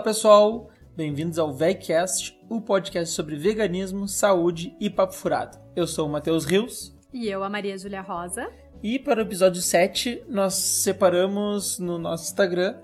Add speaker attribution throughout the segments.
Speaker 1: Olá pessoal, bem-vindos ao VegCast, o podcast sobre veganismo, saúde e papo furado. Eu sou o Matheus Rios.
Speaker 2: E eu, a Maria Júlia Rosa.
Speaker 1: E para o episódio 7, nós separamos no nosso Instagram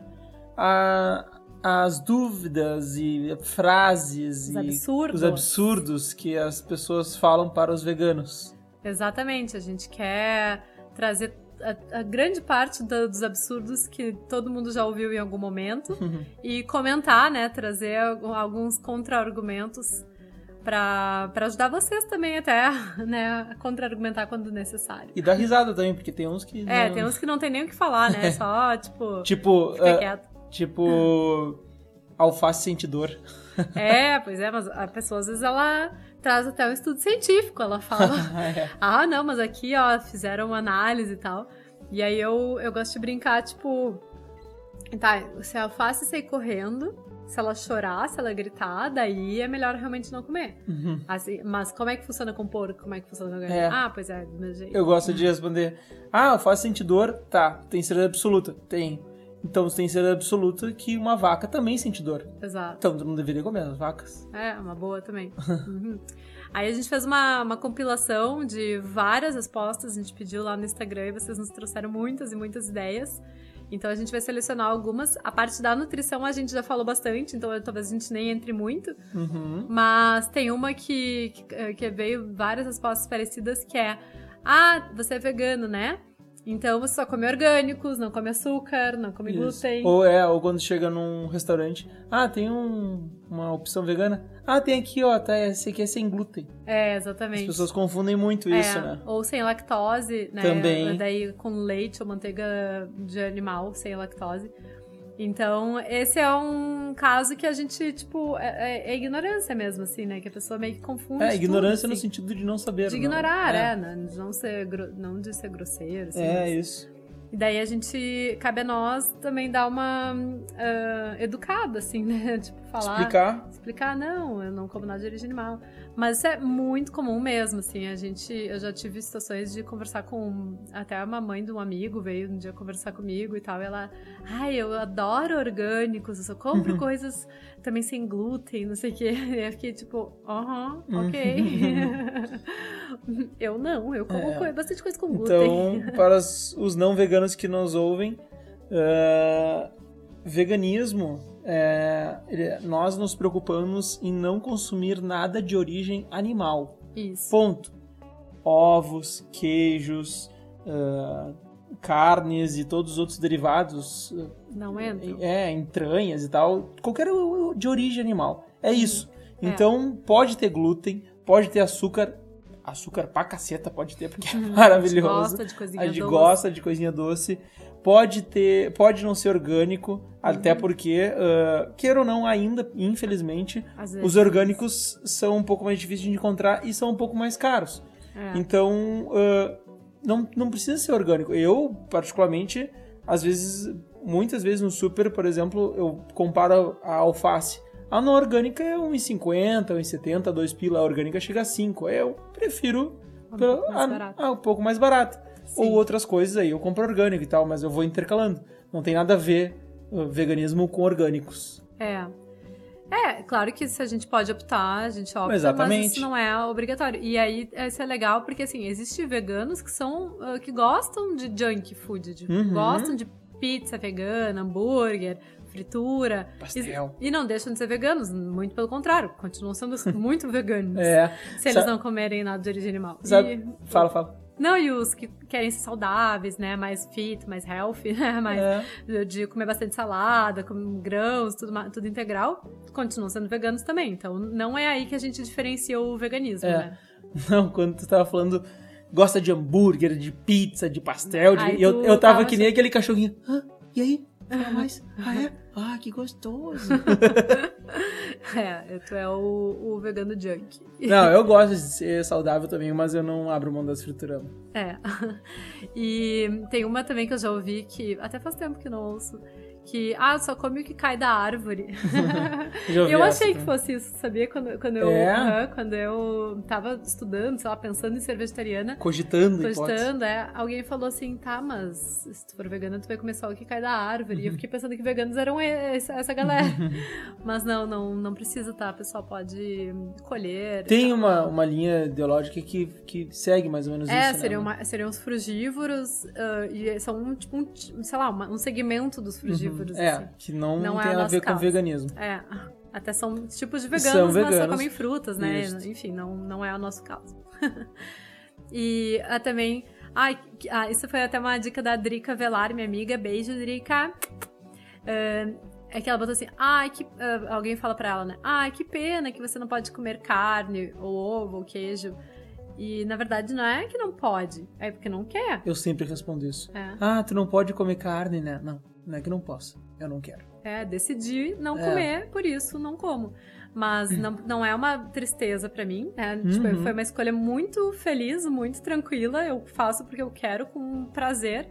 Speaker 1: a, as dúvidas e frases
Speaker 2: os
Speaker 1: e
Speaker 2: absurdos.
Speaker 1: os absurdos que as pessoas falam para os veganos.
Speaker 2: Exatamente, a gente quer trazer a, a grande parte do, dos absurdos que todo mundo já ouviu em algum momento e comentar, né, trazer alguns contra-argumentos para ajudar vocês também até, né, a contra-argumentar quando necessário.
Speaker 1: E dar risada também, porque tem uns que
Speaker 2: É,
Speaker 1: não...
Speaker 2: tem uns que não tem nem o que falar, né, só, tipo,
Speaker 1: tipo,
Speaker 2: fica
Speaker 1: uh,
Speaker 2: quieto.
Speaker 1: tipo alface sentidor.
Speaker 2: É, pois é, mas a pessoa às vezes ela traz até um estudo científico, ela fala,
Speaker 1: é.
Speaker 2: ah, não, mas aqui, ó, fizeram uma análise e tal. E aí eu, eu gosto de brincar, tipo, tá, se a alface sair correndo, se ela chorar, se ela gritar, daí é melhor realmente não comer.
Speaker 1: Uhum.
Speaker 2: Assim, mas como é que funciona com porco? Como é que funciona com galinha?
Speaker 1: É.
Speaker 2: Ah, pois é, do meu jeito.
Speaker 1: Eu gosto de responder. Ah, alface sentidor? Tá. Tem certeza absoluta? Tem. Então você tem certeza absoluta que uma vaca também sente dor.
Speaker 2: Exato.
Speaker 1: Então não deveria comer as vacas.
Speaker 2: É, uma boa também. Uhum. Aí a gente fez uma, uma compilação de várias respostas, a gente pediu lá no Instagram e vocês nos trouxeram muitas e muitas ideias. Então a gente vai selecionar algumas. A parte da nutrição a gente já falou bastante, então talvez a gente nem entre muito.
Speaker 1: Uhum.
Speaker 2: Mas tem uma que, que, que veio várias respostas parecidas que é: Ah, você é vegano, né? Então você só come orgânicos, não come açúcar, não come
Speaker 1: Isso.
Speaker 2: glúten.
Speaker 1: Ou é, ou quando chega num restaurante. Ah, tem um, uma opção vegana? Ah, tem aqui, ó, tá, esse aqui é sem glúten.
Speaker 2: É,
Speaker 1: As
Speaker 2: exatamente.
Speaker 1: pessoas confundem muito
Speaker 2: É,
Speaker 1: isso, né?
Speaker 2: Ou sem lactose, né?
Speaker 1: Também.
Speaker 2: Daí com leite ou manteiga de animal sem lactose. Então, esse é um caso que a gente, tipo, é, é- é ignorância mesmo, assim, né? Que a pessoa meio que confunde.
Speaker 1: É, ignorância
Speaker 2: tudo,
Speaker 1: no
Speaker 2: assim.
Speaker 1: sentido de não saber.
Speaker 2: De
Speaker 1: não.
Speaker 2: ignorar,
Speaker 1: é.
Speaker 2: é, né? de não, ser, não de ser grosseiro, assim.
Speaker 1: É,
Speaker 2: mas-
Speaker 1: isso.
Speaker 2: E daí a gente, cabe a nós também dar uma ah, educada, assim, né? Tipo, falar.
Speaker 1: Explicar.
Speaker 2: Explicar, não, eu não como nada de origem animal. Mas isso é muito comum mesmo, assim. A gente, eu já tive situações de conversar com. Até uma mãe de um amigo veio um dia conversar comigo e tal. E ela, ai, eu adoro orgânicos, eu só compro coisas também sem glúten, não sei o quê. Eu fiquei tipo, aham, ok. eu não, eu como
Speaker 1: É.
Speaker 2: bastante coisa com glúten.
Speaker 1: Então, para os, não veganos que nos ouvem, ah, veganismo, é, ele- nós nos preocupamos em não consumir nada de origem animal.
Speaker 2: Isso.
Speaker 1: Ponto. Ovos, queijos, ah, carnes e todos os outros derivados,
Speaker 2: Não entra?
Speaker 1: é, entranhas e tal, qualquer de origem animal. É isso. Então, pode ter glúten, pode ter açúcar. Açúcar pra caceta pode ter, porque é
Speaker 2: A gente
Speaker 1: maravilhoso.
Speaker 2: gosta de coisinha
Speaker 1: A gente
Speaker 2: doce.
Speaker 1: gosta de coisinha doce. Pode ter, pode não ser orgânico, até
Speaker 2: Uhum.
Speaker 1: porque, ah, queira ou não, ainda, infelizmente, os orgânicos são um pouco mais difíceis de encontrar e são um pouco mais caros.
Speaker 2: É.
Speaker 1: Então, ah, não, não precisa ser orgânico. Eu, particularmente, às vezes, muitas vezes no super, por exemplo, eu comparo a alface. A não orgânica é 1,50, 1,70, 2 pila. A orgânica chega a 5. Eu prefiro
Speaker 2: Um pouco mais
Speaker 1: a-
Speaker 2: barato.
Speaker 1: a- um pouco mais barato.
Speaker 2: Sim.
Speaker 1: Ou outras coisas aí. Eu compro orgânico e tal, mas eu vou intercalando. Não tem nada a ver uh, veganismo com orgânicos.
Speaker 2: É. É, claro que se a gente pode optar, a gente opta,
Speaker 1: Exatamente.
Speaker 2: mas isso não é obrigatório. E aí, isso é legal, porque assim, existem veganos que são, ah, que gostam de junk food, de-
Speaker 1: Uhum.
Speaker 2: gostam de pizza vegana, hambúrguer, fritura.
Speaker 1: Pastel.
Speaker 2: E, e não deixam de ser veganos, muito pelo contrário, continuam sendo muito veganos.
Speaker 1: É.
Speaker 2: Se eles
Speaker 1: Sa-
Speaker 2: não comerem nada de origem animal.
Speaker 1: Sabe-
Speaker 2: E-
Speaker 1: Fala, fala.
Speaker 2: não, e os que querem ser saudáveis, né? Mais fit, mais healthy, né? Mais,
Speaker 1: É.
Speaker 2: de- comer bastante salada, com grãos, tudo, tudo integral, continuam sendo veganos também. Então, não é aí que a gente diferencia o veganismo,
Speaker 1: É.
Speaker 2: né?
Speaker 1: Não, quando tu tava falando, gosta de hambúrguer, de pizza, de pastel, de- e eu, eu tava
Speaker 2: tava
Speaker 1: que nem aquele cachorrinho. E aí? Mais? Ah, é? Ah, que gostoso.
Speaker 2: É, tu é o, o vegano junk.
Speaker 1: não, eu gosto de ser saudável também, mas eu não abro mão das frituramas.
Speaker 2: É. E tem uma também que eu já ouvi que até faz tempo que não ouço, que, ah, só come o que cai da árvore. Eu
Speaker 1: essa
Speaker 2: achei que
Speaker 1: também.
Speaker 2: fosse isso, sabia? Quando, quando, eu,
Speaker 1: É?
Speaker 2: aham, quando eu tava estudando, sei lá, pensando em ser vegetariana,
Speaker 1: Cogitando.
Speaker 2: Postando, é, alguém falou assim, tá, mas se tu for vegana, tu vai comer só o que cai da árvore.
Speaker 1: Uhum.
Speaker 2: E eu fiquei pensando que veganos eram essa, essa galera. mas não, não, não precisa, tá? O pessoal pode colher.
Speaker 1: Tem uma, uma linha ideológica que, que segue mais ou menos
Speaker 2: É,
Speaker 1: isso,
Speaker 2: seriam,
Speaker 1: né?
Speaker 2: seriam os frugívoros, ah, e são um, tipo, um, sei lá, um segmento dos frugívoros.
Speaker 1: É,
Speaker 2: assim.
Speaker 1: que não,
Speaker 2: Não é
Speaker 1: tem
Speaker 2: a
Speaker 1: a
Speaker 2: nossa
Speaker 1: ver com veganismo.
Speaker 2: É, até são tipos de
Speaker 1: São
Speaker 2: veganos, mas só
Speaker 1: veganos.
Speaker 2: comem frutas, né?
Speaker 1: Isso.
Speaker 2: Enfim, não, não é o nosso caso. e ah, também. Ai, ah, isso foi até uma dica da Drica Velar, minha amiga. Beijo, Drica. Ah, é que ela botou assim, ai, que. ah, alguém fala pra ela, né? Ai, que pena que você não pode comer carne, ou ovo, ou queijo. E na verdade não é que não pode, é porque não quer.
Speaker 1: Eu sempre respondo isso.
Speaker 2: É.
Speaker 1: Ah, tu não pode comer carne, né? Não, não é que não posso. Eu não quero.
Speaker 2: É, decidi não
Speaker 1: É.
Speaker 2: comer, por isso não como. Mas não, não é uma tristeza pra mim, né? Tipo,
Speaker 1: Uhum.
Speaker 2: foi uma escolha muito feliz, muito tranquila. Eu faço porque eu quero, com prazer.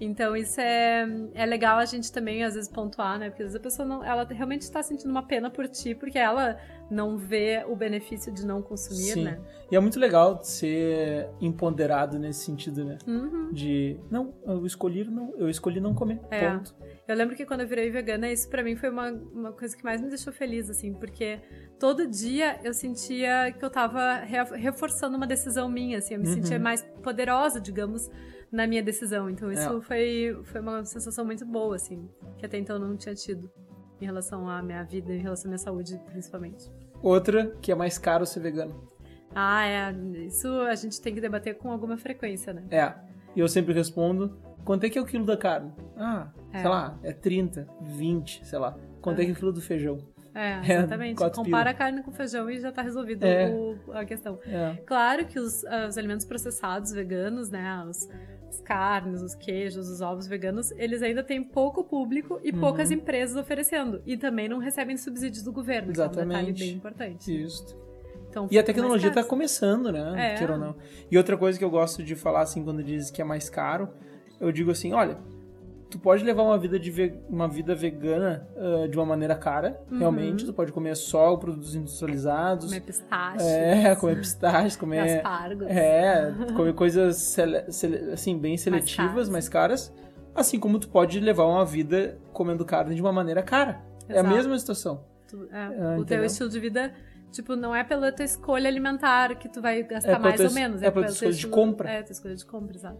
Speaker 2: Então isso é, é legal a gente também, às vezes, pontuar, né? Porque às vezes a pessoa não, ela realmente está sentindo uma pena por ti, porque ela não vê o benefício de não consumir,
Speaker 1: Sim.
Speaker 2: né?
Speaker 1: E é muito legal ser empoderado nesse sentido, né?
Speaker 2: Uhum.
Speaker 1: De, não, eu escolhi não, eu escolhi não comer.
Speaker 2: É.
Speaker 1: Ponto.
Speaker 2: Eu lembro que quando eu virei vegana, isso pra mim foi uma, uma coisa que mais me deixou feliz, assim, porque todo dia eu sentia que eu tava re- reforçando uma decisão minha, assim, eu me
Speaker 1: Uhum.
Speaker 2: sentia mais poderosa, digamos, na minha decisão. Então isso
Speaker 1: É.
Speaker 2: foi, foi uma sensação muito boa, assim, que até então eu não tinha tido em relação à minha vida, em relação à minha saúde, principalmente.
Speaker 1: Outra, que é mais caro ser vegano.
Speaker 2: Ah, é, isso a gente tem que debater com alguma frequência, né?
Speaker 1: É. E eu sempre respondo, quanto é que é o quilo da carne? Ah,
Speaker 2: É.
Speaker 1: sei lá, é 30, 20, sei lá. Quanto é, que é o quilo do feijão?
Speaker 2: É,
Speaker 1: É,
Speaker 2: exatamente.
Speaker 1: quatro
Speaker 2: Compara
Speaker 1: pila.
Speaker 2: a carne com feijão e já tá resolvido
Speaker 1: É.
Speaker 2: a questão.
Speaker 1: É.
Speaker 2: Claro que os, ah, os alimentos processados veganos, né, os, as carnes, os queijos, os ovos veganos, eles ainda têm pouco público e
Speaker 1: Uhum.
Speaker 2: poucas empresas oferecendo. E também não recebem subsídios do governo, que é um detalhe
Speaker 1: Exatamente.
Speaker 2: bem importante.
Speaker 1: Isso.
Speaker 2: Então,
Speaker 1: E a tecnologia tá
Speaker 2: caro.
Speaker 1: começando, né?
Speaker 2: É.
Speaker 1: Ou não. E outra coisa que eu gosto de falar, assim, quando diz que é mais caro, eu digo assim, olha, tu pode levar uma vida, de ve- uma vida vegana ah, de uma maneira cara,
Speaker 2: Uhum.
Speaker 1: realmente. Tu pode comer só produtos industrializados.
Speaker 2: Comer pistache,
Speaker 1: É, comer pistaches, comer...
Speaker 2: aspargos.
Speaker 1: É, comer coisas assim, bem seletivas, mais caras. Assim como tu pode levar uma vida comendo carne de uma maneira cara. É a
Speaker 2: Exato.
Speaker 1: mesma situação.
Speaker 2: Tu- é,
Speaker 1: Ah,
Speaker 2: o teu
Speaker 1: entendeu?
Speaker 2: estilo de vida, tipo, não é pela tua escolha alimentar que tu vai gastar
Speaker 1: É pela
Speaker 2: mais
Speaker 1: tua
Speaker 2: ou menos.
Speaker 1: é pela
Speaker 2: pelo
Speaker 1: tua escolha
Speaker 2: teu
Speaker 1: de compra.
Speaker 2: É, tua escolha de compra, exato.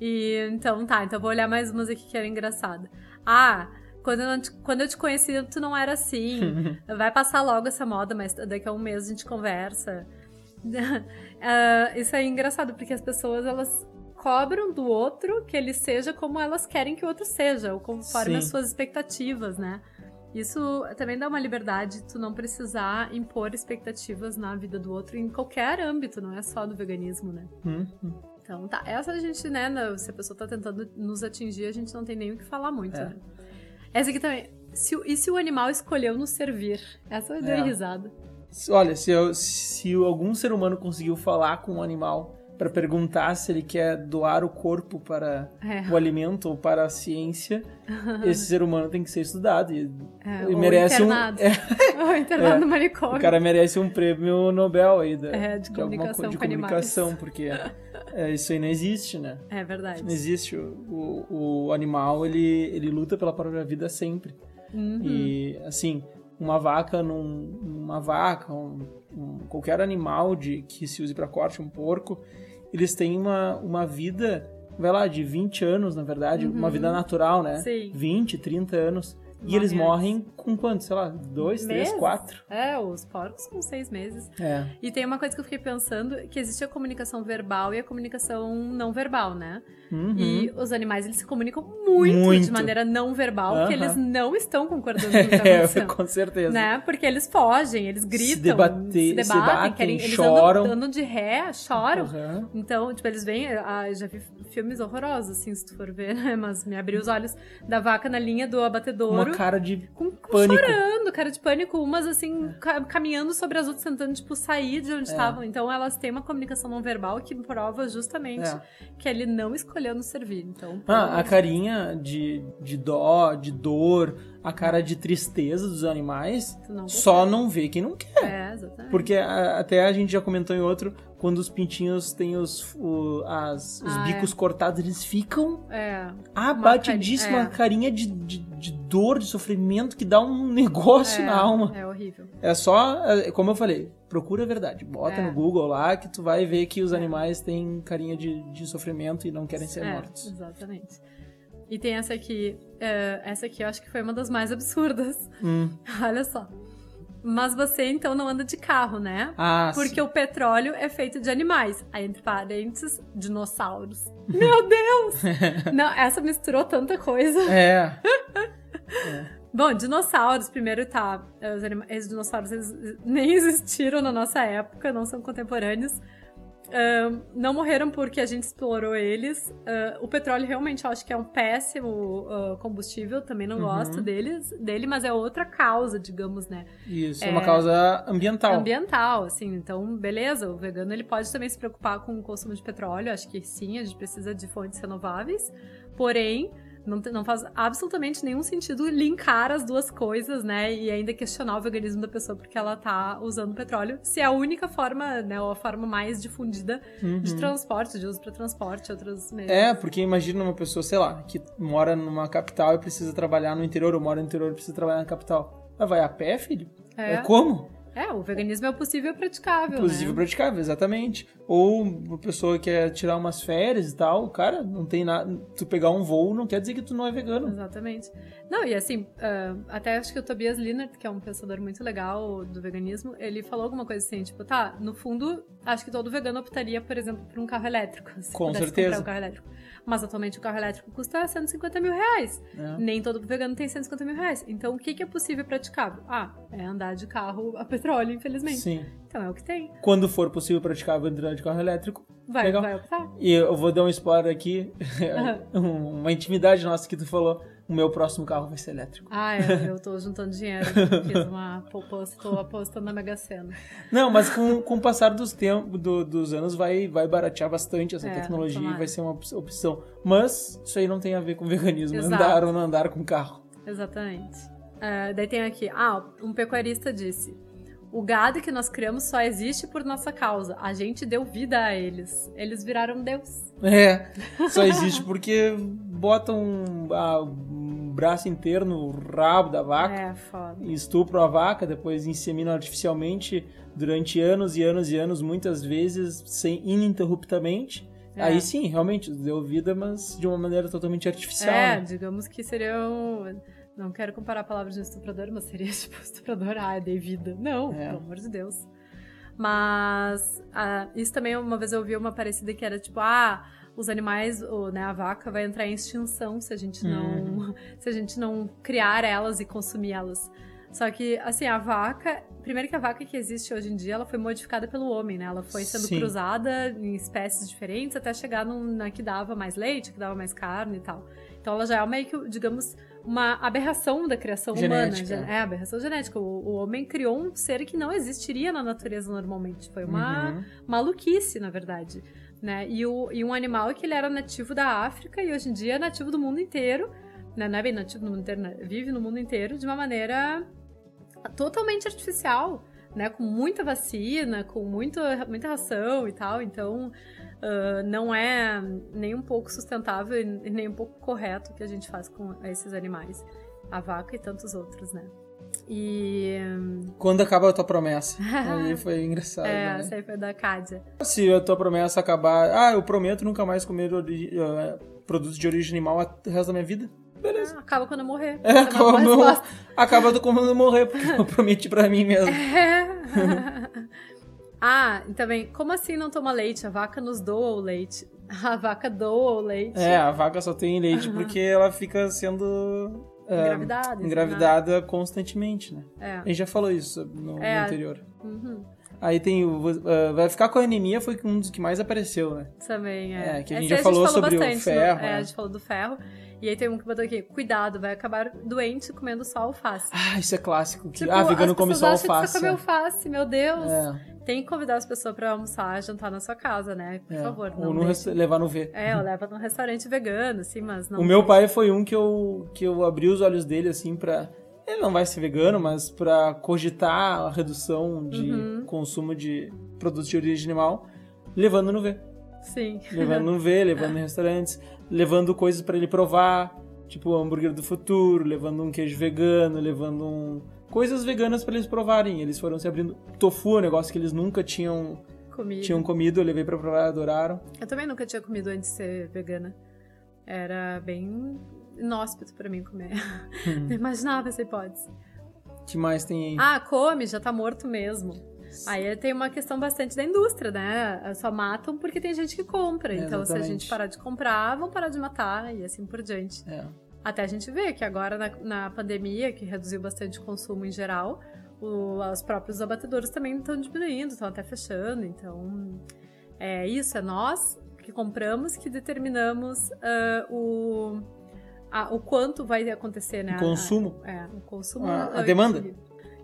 Speaker 2: E então tá, então eu vou olhar mais umas aqui que era engraçada. Ah, quando eu, te, quando eu te conheci, tu não era assim. Vai passar logo essa moda, mas daqui a um mês a gente conversa. Ah, isso é engraçado, porque as pessoas, elas cobram do outro que ele seja como elas querem que o outro seja, ou conforme
Speaker 1: Sim.
Speaker 2: as suas expectativas, né? Isso também dá uma liberdade, tu não precisar impor expectativas na vida do outro em qualquer âmbito, não é só no veganismo, né?
Speaker 1: Hum, hum.
Speaker 2: Então, tá. Essa a gente, né, se a pessoa tá tentando nos atingir, a gente não tem nem o que falar muito,
Speaker 1: É.
Speaker 2: né? Essa aqui também. Se, e se o animal escolheu nos servir? Essa eu dei
Speaker 1: É.
Speaker 2: risada.
Speaker 1: Olha, se, eu- se algum ser humano conseguiu falar com um animal para perguntar se ele quer doar o corpo para
Speaker 2: É.
Speaker 1: o alimento ou para a ciência, esse ser humano tem que ser estudado. E,
Speaker 2: É,
Speaker 1: e merece um.
Speaker 2: internado.
Speaker 1: é,
Speaker 2: Ou internado
Speaker 1: É.
Speaker 2: no manicômio.
Speaker 1: o cara merece um prêmio Nobel aí da,
Speaker 2: É, de comunicação
Speaker 1: de
Speaker 2: com
Speaker 1: comunicação, porque é, isso aí não existe, né?
Speaker 2: É verdade.
Speaker 1: Não existe. O, o, o animal, ele, ele luta pela própria vida sempre.
Speaker 2: Uhum.
Speaker 1: E, assim, uma vaca num, uma vaca, um, um- qualquer animal de, que se use para corte, um porco, eles têm uma, uma vida, vai lá, de 20 anos, na verdade, uma vida natural, né?
Speaker 2: Uhum. Sim.
Speaker 1: 20, 30 anos. E eles morrem com quanto? Sei lá, dois, três,
Speaker 2: Meses?
Speaker 1: quatro.
Speaker 2: É, os porcos com seis meses.
Speaker 1: É.
Speaker 2: E tem uma coisa que eu fiquei pensando, que existe a comunicação verbal e a comunicação não verbal, né?
Speaker 1: Uhum.
Speaker 2: E os animais, eles se comunicam muito,
Speaker 1: Muito.
Speaker 2: de maneira não verbal, porque
Speaker 1: Aham.
Speaker 2: eles não estão concordando com o que tá
Speaker 1: É, com certeza.
Speaker 2: né? Porque eles fogem, eles gritam,
Speaker 1: debater-
Speaker 2: se
Speaker 1: se
Speaker 2: debatem,
Speaker 1: batem,
Speaker 2: querem, eles
Speaker 1: choram.
Speaker 2: andam, andam de ré, choram.
Speaker 1: Uhum.
Speaker 2: Então, tipo, eles vêm. Ah, já vi filmes horrorosos, assim, se tu for ver, né? Mas me abriu os olhos da vaca na linha do abatedouro.
Speaker 1: Uma cara de
Speaker 2: com, com
Speaker 1: pânico.
Speaker 2: chorando, cara de pânico, umas assim, ca- caminhando sobre as outras, tentando, tipo, sair de onde
Speaker 1: É.
Speaker 2: estavam. Então elas têm uma comunicação não verbal que prova justamente
Speaker 1: É.
Speaker 2: que ele não escolheu nos servir. Então,
Speaker 1: Ah, a carinha de, de dó, de dor, a cara de tristeza dos animais,
Speaker 2: não
Speaker 1: só não vê quem não quer.
Speaker 2: É, exatamente.
Speaker 1: Porque a- até a gente já comentou em outro, quando os pintinhos têm os, o- as- os
Speaker 2: Ah,
Speaker 1: bicos cortados, eles ficam
Speaker 2: É.
Speaker 1: abatidíssima,
Speaker 2: Uma cari-
Speaker 1: carinha de, de, de dor, de sofrimento, que dá um negócio
Speaker 2: é,
Speaker 1: na alma.
Speaker 2: É horrível.
Speaker 1: É só, é, como eu falei, procura a verdade. Bota
Speaker 2: É.
Speaker 1: no Google lá que tu vai ver que os animais têm carinha de, de sofrimento e não querem ser
Speaker 2: é,
Speaker 1: mortos.
Speaker 2: Exatamente. E tem essa aqui. é, essa aqui eu acho que foi uma das mais absurdas.
Speaker 1: Hum.
Speaker 2: Olha só. Mas você então não anda de carro, né?
Speaker 1: Ah,
Speaker 2: Porque o petróleo é feito de animais. Aí, entre parênteses, dinossauros. Meu Deus! Não, essa misturou tanta coisa.
Speaker 1: sim. É.
Speaker 2: Bom, dinossauros, primeiro tá. Os, esses dinossauros eles nem existiram na nossa época, não são contemporâneos. Não morreram porque a gente explorou eles. Ah, o petróleo realmente eu acho que é um péssimo ah, combustível, também não
Speaker 1: Uhum.
Speaker 2: gosto deles, dele, mas é outra causa, digamos, né?
Speaker 1: Isso, é,
Speaker 2: É.
Speaker 1: uma causa ambiental.
Speaker 2: ambiental, assim. Então, beleza, o vegano ele pode também se preocupar com o consumo de petróleo. Acho que sim, a gente precisa de fontes renováveis. Porém, não, não faz absolutamente nenhum sentido linkar as duas coisas, né? E ainda questionar o veganismo da pessoa porque ela tá usando petróleo. Se é a única forma, né? Ou a forma mais difundida de
Speaker 1: Uhum.
Speaker 2: transporte, de uso para transporte, outros meios.
Speaker 1: É, porque imagina uma pessoa, sei lá, que mora numa capital e precisa trabalhar no interior, ou mora no interior e precisa trabalhar na capital. Mas vai a pé, filho?
Speaker 2: É.
Speaker 1: É como?
Speaker 2: É, o veganismo é o possível e praticável,
Speaker 1: Possível
Speaker 2: né?
Speaker 1: praticável, exatamente. Ou uma pessoa que quer tirar umas férias e tal, cara, não tem nada. Tu pegar um voo não quer dizer que tu não é vegano.
Speaker 2: Exatamente. Não, e assim, ah, até acho que o Tobias Linert, que é um pensador muito legal do veganismo, ele falou alguma coisa assim, tipo, tá, no fundo, acho que todo vegano optaria, por exemplo, por um carro elétrico. Se
Speaker 1: Com certeza.
Speaker 2: um carro elétrico. Mas atualmente o carro elétrico custa 150 mil reais.
Speaker 1: né?
Speaker 2: Nem todo vegano tem 150 mil reais. Então, o que, que é possível e praticável? Ah, é andar de carro a petróleo, infelizmente.
Speaker 1: Sim.
Speaker 2: Então, é o que tem.
Speaker 1: Quando for possível praticável entrar de carro elétrico.
Speaker 2: Vai,
Speaker 1: Legal.
Speaker 2: vai optar.
Speaker 1: E eu vou dar um spoiler aqui, uma intimidade nossa que tu falou. O meu próximo carro vai ser elétrico.
Speaker 2: Ah, eu, eu tô juntando dinheiro. Fiz uma poupança, tô apostando na Mega Sena.
Speaker 1: Não, mas com, com o passar dos tempos, do- dos anos, vai, vai baratear bastante essa
Speaker 2: É,
Speaker 1: tecnologia e vai ser uma op- opção. Mas isso aí não tem a ver com veganismo,
Speaker 2: Exato.
Speaker 1: andar ou não andar com carro.
Speaker 2: Exatamente. É, daí tem aqui, ah, um pecuarista disse: o gado que nós criamos só existe por nossa causa. A gente deu vida a eles. Eles viraram Deus.
Speaker 1: É, só existe porque botam um, ah, um braço inteiro no rabo da vaca,
Speaker 2: É, foda.
Speaker 1: estupram a vaca, depois inseminam artificialmente durante anos e anos e anos, muitas vezes sem ininterruptamente.
Speaker 2: É.
Speaker 1: Aí sim, realmente, deu vida, mas de uma maneira totalmente artificial.
Speaker 2: É,
Speaker 1: né?
Speaker 2: digamos que seria um. Não quero comparar palavras de estuprador, mas seria tipo estuprador, ah, dei vida. Não,
Speaker 1: É.
Speaker 2: pelo amor de Deus. Mas ah, isso também, uma vez eu ouvi uma parecida que era tipo, ah, os animais, ou, né, a vaca vai entrar em extinção se a gente não, se a gente não criar elas e consumir elas. Só que, assim, a vaca, primeiro que a vaca que existe hoje em dia, ela foi modificada pelo homem, né? Ela foi sendo
Speaker 1: Sim.
Speaker 2: cruzada em espécies diferentes até chegar num, na que dava mais leite, que dava mais carne e tal. Então ela já é meio que, digamos, uma aberração da criação
Speaker 1: Genética.
Speaker 2: humana. É, aberração genética. O, o homem criou um ser que não existiria na natureza normalmente. Foi uma
Speaker 1: Uhum.
Speaker 2: maluquice, na verdade. Né? E, o, e um animal que ele era nativo da África e hoje em dia é nativo do mundo inteiro. Né? Não é bem nativo do mundo inteiro, né? vive no mundo inteiro de uma maneira totalmente artificial. Né, com muita vacina, com muito, muita ração e tal, então ah, não é nem um pouco sustentável e nem um pouco correto o que a gente faz com esses animais, a vaca e tantos outros, né? E
Speaker 1: Quando acaba a tua promessa? Aí foi engraçado.
Speaker 2: é,
Speaker 1: né?
Speaker 2: essa aí foi da Cádia.
Speaker 1: Se a tua promessa acabar, ah, eu prometo nunca mais comer ori- eh, produtos de origem animal o resto da minha vida. Beleza.
Speaker 2: Ah, acaba quando eu morrer.
Speaker 1: É, acaba, acaba do como eu morrer, porque eu prometi pra mim mesmo.
Speaker 2: É. ah, e também, como assim não toma leite? A vaca nos doa o leite. A vaca doa o leite.
Speaker 1: É, a vaca só tem leite porque ela fica sendo eh,
Speaker 2: Engravidada.
Speaker 1: engravidada constantemente, né?
Speaker 2: É.
Speaker 1: A gente já falou isso no, no
Speaker 2: É.
Speaker 1: anterior.
Speaker 2: Uhum.
Speaker 1: Aí tem o. eh, vai ficar com a anemia, foi um dos que mais apareceu, né?
Speaker 2: Também, é.
Speaker 1: É, que a gente já falou sobre o
Speaker 2: bastante,
Speaker 1: ferro,
Speaker 2: no- é,
Speaker 1: né?
Speaker 2: a gente falou do ferro. E aí tem um que botou aqui, cuidado, vai acabar doente comendo só alface.
Speaker 1: Ah, isso é clássico. Que,
Speaker 2: Tipo,
Speaker 1: ah, vegano come só alface.
Speaker 2: Que você come alface, meu Deus.
Speaker 1: É,
Speaker 2: Tem que convidar as pessoas pra almoçar, jantar na sua casa, né? Por
Speaker 1: é.
Speaker 2: favor,
Speaker 1: Ou
Speaker 2: não
Speaker 1: no
Speaker 2: deixe.
Speaker 1: resta- levar no V.
Speaker 2: É, eu levo num restaurante vegano, assim, mas não.
Speaker 1: O meu pai foi um que eu, que eu abri os olhos dele, assim, pra... Ele não vai ser vegano, mas pra cogitar a redução de
Speaker 2: Uhum.
Speaker 1: consumo de produtos de origem animal, levando no V.
Speaker 2: Sim.
Speaker 1: Levando no V, levando em restaurantes, levando coisas pra ele provar, tipo o hambúrguer do futuro, levando um queijo vegano, levando um... coisas veganas pra eles provarem. Eles foram se abrindo. Tofu, um negócio que eles nunca tinham,
Speaker 2: Comida.
Speaker 1: tinham comido, eu levei pra provar, adoraram.
Speaker 2: Eu também nunca tinha comido antes de ser vegana. Era bem inóspito pra mim comer.
Speaker 1: Uhum.
Speaker 2: Não imaginava essa hipótese.
Speaker 1: que mais tem aí?
Speaker 2: Ah, come, já tá morto mesmo. Aí tem uma questão bastante da indústria, né? Só matam porque tem gente que compra. Então, se a gente parar de comprar, vão parar de matar e assim por diante.
Speaker 1: É.
Speaker 2: Até a gente vê que agora na, na pandemia, que reduziu bastante o consumo em geral, o- os próprios abatedores também estão diminuindo, estão até fechando. Então, é isso, é nós que compramos que determinamos ah, o, a- o quanto vai acontecer, né?
Speaker 1: O consumo.
Speaker 2: A, é, o consumo.
Speaker 1: A- a demanda.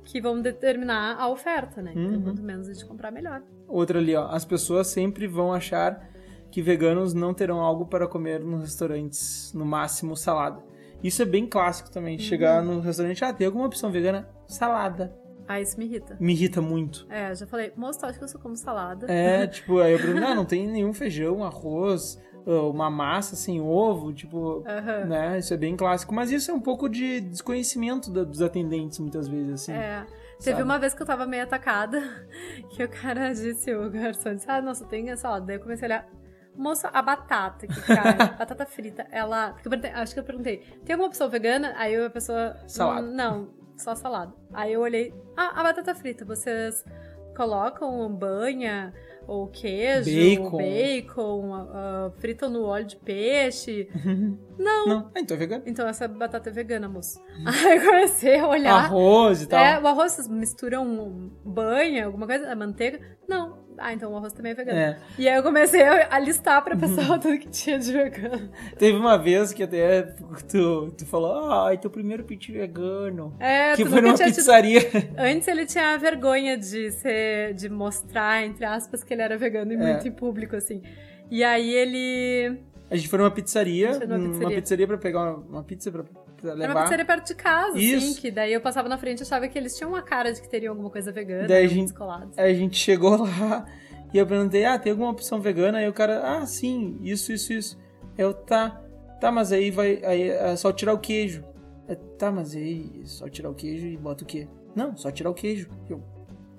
Speaker 2: Que vão determinar a oferta, né? Então,
Speaker 1: Uhum.
Speaker 2: quanto menos a gente comprar, melhor.
Speaker 1: Outra ali, ó. As pessoas sempre vão achar que veganos não terão algo para comer nos restaurantes, no máximo salada. Isso é bem clássico também. Chegar no restaurante, ah, tem alguma opção vegana? Salada.
Speaker 2: Ah, isso me irrita.
Speaker 1: Me irrita muito.
Speaker 2: É, já falei, moço, tu acha que eu só como salada?
Speaker 1: É, tipo, aí eu pergunto, ah, não tem nenhum feijão, arroz, uma massa sem ovo, tipo,
Speaker 2: Aham.
Speaker 1: né? Isso é bem clássico. Mas isso é um pouco de desconhecimento da- dos atendentes, muitas vezes, assim.
Speaker 2: É. Teve
Speaker 1: sabe?
Speaker 2: uma vez que eu tava meio atacada, que o cara disse, o garçom disse, ah, nossa, tem essa. Daí eu comecei a olhar, moça, a batata que cai, batata frita, ela... Acho que eu perguntei, tem alguma opção vegana? Aí a pessoa...
Speaker 1: Salada.
Speaker 2: "Hum, Não, só salada. Aí eu olhei, ah, a batata frita, vocês colocam banha ou queijo,
Speaker 1: Bacon.
Speaker 2: bacon fritam no óleo de peixe? Não.
Speaker 1: Não, ah, então é vegano.
Speaker 2: Então essa batata é vegana, moço. Aí eu comecei a olhar.
Speaker 1: Arroz e tal.
Speaker 2: É, o arroz vocês misturam banha, alguma coisa, a manteiga? Não. Ah, então o arroz também é vegano.
Speaker 1: É.
Speaker 2: E aí eu comecei a listar pra pessoa tudo que tinha de vegano.
Speaker 1: Teve uma vez que até tu, tu falou, ai, teu primeiro pit vegano.
Speaker 2: É,
Speaker 1: que foi numa
Speaker 2: tinha tido-
Speaker 1: pizzaria.
Speaker 2: Antes ele tinha vergonha de ser, de mostrar, entre aspas, que ele era vegano e
Speaker 1: É.
Speaker 2: muito em público, assim. E aí ele.
Speaker 1: A gente foi numa pizzaria,
Speaker 2: gente foi numa
Speaker 1: uma
Speaker 2: pizzaria.
Speaker 1: pizzaria pra pegar uma, uma pizza pra,
Speaker 2: Era
Speaker 1: levar.
Speaker 2: uma pizzaria perto de casa, assim,
Speaker 1: Isso.
Speaker 2: que daí eu passava na frente e achava que eles tinham uma cara de que teriam alguma coisa vegana,
Speaker 1: Daí a
Speaker 2: eram
Speaker 1: gente-
Speaker 2: descolados.
Speaker 1: Aí a gente chegou lá e eu perguntei, ah, tem alguma opção vegana? Aí o cara, ah, sim, isso, isso, isso. Eu, tá, tá, mas aí vai, aí é só tirar o queijo. É, tá, mas aí é só tirar o queijo e bota o quê? Não, só tirar o queijo. Eu,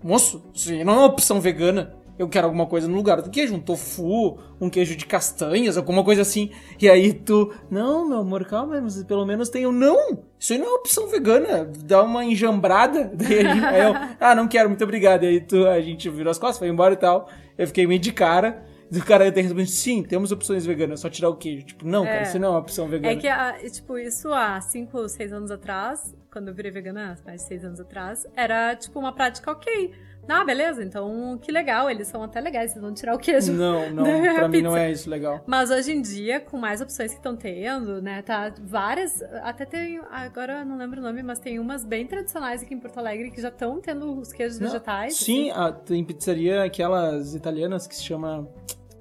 Speaker 1: moço, isso não é uma opção vegana. Eu quero alguma coisa no lugar do queijo, um tofu, um queijo de castanhas, alguma coisa assim. E aí tu, não, meu amor, calma, mas pelo menos tem não. Isso aí não é opção vegana. Dá uma enjambrada. Daí gente- aí eu, ah, não quero, muito obrigado. E aí tu, a gente virou as costas, foi embora e tal. Eu fiquei meio de cara. E o cara tem respondido, sim, temos opções veganas, só tirar o queijo. Tipo, não, cara,
Speaker 2: É.
Speaker 1: isso não é uma opção vegana.
Speaker 2: É que, tipo, isso há 5, 6 anos atrás, quando eu virei vegana, mais de 6 anos atrás, era, tipo, uma prática ok. Ah, beleza, então que legal, eles são até legais, vocês vão tirar o queijo.
Speaker 1: Não, não,
Speaker 2: da
Speaker 1: pra mim não
Speaker 2: pizza.
Speaker 1: é isso legal.
Speaker 2: Mas hoje em dia, com mais opções que estão tendo, né, tá várias, até tem, agora eu não lembro o nome, mas tem umas bem tradicionais aqui em Porto Alegre que já estão tendo os queijos
Speaker 1: Não,
Speaker 2: vegetais.
Speaker 1: Sim,
Speaker 2: assim,
Speaker 1: a- tem pizzaria, aquelas italianas que se chama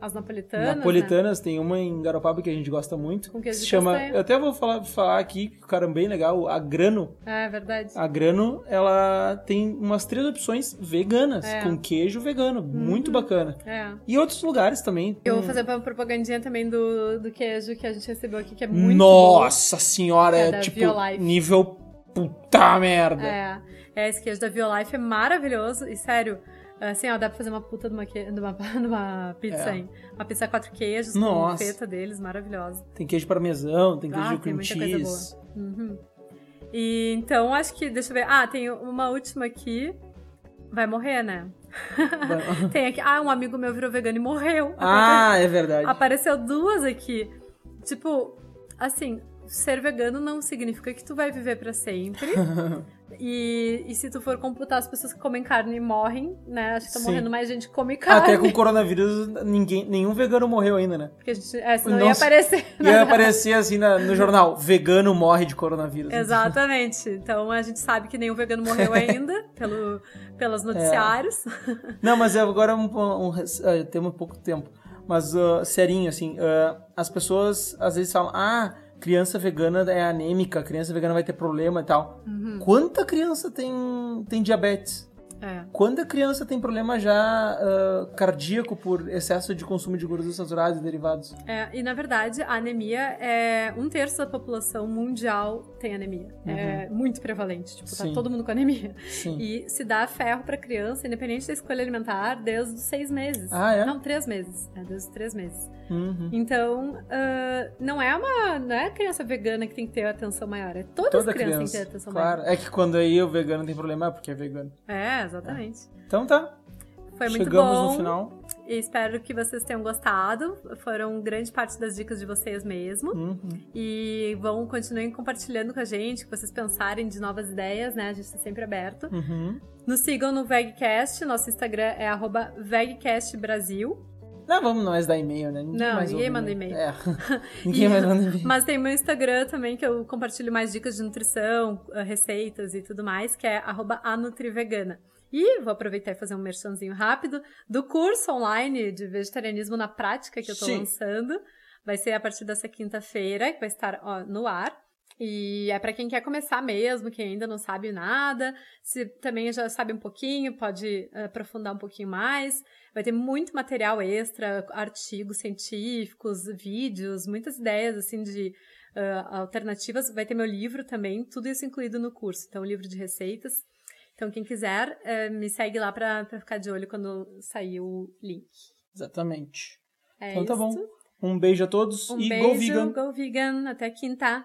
Speaker 2: as napolitanas, né?
Speaker 1: Napolitanas, tem uma em Garopaba que a gente gosta muito.
Speaker 2: Com queijo
Speaker 1: se
Speaker 2: de
Speaker 1: chama,
Speaker 2: castanha.
Speaker 1: eu até vou falar, falar aqui, que o cara é bem legal, a Grano.
Speaker 2: É verdade.
Speaker 1: A Grano, ela tem umas três opções veganas,
Speaker 2: É.
Speaker 1: com queijo vegano, muito bacana.
Speaker 2: É.
Speaker 1: E outros lugares também.
Speaker 2: Eu vou
Speaker 1: Hum,
Speaker 2: fazer uma propagandinha também do, do queijo que a gente recebeu aqui, que é muito bom.
Speaker 1: Nossa senhora,
Speaker 2: É
Speaker 1: é, tipo,
Speaker 2: Biolife.
Speaker 1: nível puta merda.
Speaker 2: É, é, esse queijo da Biolife é maravilhoso e sério, assim, ó, dá pra fazer uma puta de uma, que... de uma, de uma pizza,
Speaker 1: É.
Speaker 2: hein? Uma pizza quatro queijos
Speaker 1: Nossa.
Speaker 2: com feta deles, maravilhosa.
Speaker 1: Tem queijo parmesão, tem queijo
Speaker 2: Ah,
Speaker 1: com
Speaker 2: tem muita coisa
Speaker 1: cheese.
Speaker 2: Uhum. E então, acho que, deixa eu ver, ah, tem uma última aqui, vai morrer, né? tem aqui, ah, um amigo meu virou vegano e morreu.
Speaker 1: ah, é verdade.
Speaker 2: Apareceu duas aqui. Tipo, assim, ser vegano não significa que tu vai viver para sempre. e, e se tu for computar as pessoas que comem carne e morrem, né? Acho que tá
Speaker 1: Sim.
Speaker 2: morrendo mais gente que come carne.
Speaker 1: Até com o coronavírus, ninguém, nenhum vegano morreu ainda, né?
Speaker 2: Porque a gente, é, senão
Speaker 1: Não
Speaker 2: ia aparecer.
Speaker 1: Ia aparecer assim na- no jornal: vegano morre de coronavírus.
Speaker 2: Exatamente. Então a gente sabe que nenhum vegano morreu ainda pelo, pelos noticiários.
Speaker 1: Não, mas agora um, um, um, ah, temos pouco tempo. Mas, ah, serinho, assim, ah, as pessoas às vezes falam, ah, criança vegana é anêmica, criança vegana vai ter problema e tal.
Speaker 2: Uhum.
Speaker 1: Quanta criança tem, tem diabetes?
Speaker 2: É.
Speaker 1: Quanta criança tem problema já ah, cardíaco por excesso de consumo de gorduras saturadas e derivados?
Speaker 2: É, e na verdade, a anemia é um terço da população mundial tem anemia. É muito prevalente. Tipo, tá
Speaker 1: Uhum. Sim.
Speaker 2: todo mundo com anemia.
Speaker 1: Sim.
Speaker 2: E se dá ferro pra criança, independente da escolha alimentar, desde os seis meses.
Speaker 1: Ah, é?
Speaker 2: Não, três meses. É, desde os três meses.
Speaker 1: Uhum.
Speaker 2: Então, ah, não é uma. Não é a criança vegana que tem que ter atenção maior. É todas
Speaker 1: Toda
Speaker 2: as crianças
Speaker 1: criança.
Speaker 2: têm que ter atenção
Speaker 1: Claro, é que quando aí o vegano tem problema é porque é vegano.
Speaker 2: maior. É, exatamente.
Speaker 1: Então tá.
Speaker 2: Foi muito
Speaker 1: Chegamos
Speaker 2: bom.
Speaker 1: no final.
Speaker 2: E espero que vocês tenham gostado. Foram grande parte das dicas de vocês mesmo.
Speaker 1: Uhum.
Speaker 2: E vão, continuem compartilhando com a gente, que vocês pensarem de novas ideias, né? A gente tá sempre aberto.
Speaker 1: Uhum.
Speaker 2: Nos sigam no VegCast, nosso Instagram é arroba VegCastBrasil.
Speaker 1: Não, vamos nós dar e-mail, né? Ninguém
Speaker 2: Não,
Speaker 1: mais
Speaker 2: ninguém manda
Speaker 1: e-mail.
Speaker 2: e-mail.
Speaker 1: É. ninguém
Speaker 2: E-
Speaker 1: mais manda e-mail.
Speaker 2: Mas tem meu Instagram também, que eu compartilho mais dicas de nutrição, eh, receitas e tudo mais, que é arroba anutrivegana. E vou aproveitar e fazer um merchanzinho rápido do curso online de vegetarianismo na prática que eu tô
Speaker 1: Sim.
Speaker 2: lançando. Vai ser a partir dessa quinta-feira, que vai estar ó, no ar. E é para quem quer começar mesmo, quem ainda não sabe nada. Se também já sabe um pouquinho, pode eh, aprofundar um pouquinho mais. Vai ter muito material extra, artigos científicos, vídeos, muitas ideias assim de ah, alternativas. Vai ter meu livro também, tudo isso incluído no curso. Então, livro de receitas. Então, quem quiser, eh, me segue lá para ficar de olho quando sair o link.
Speaker 1: Exatamente.
Speaker 2: É
Speaker 1: então tá bom.
Speaker 2: isso.
Speaker 1: Um beijo a todos
Speaker 2: Um
Speaker 1: e
Speaker 2: beijo,
Speaker 1: go vegan.
Speaker 2: go vegan. Até quinta.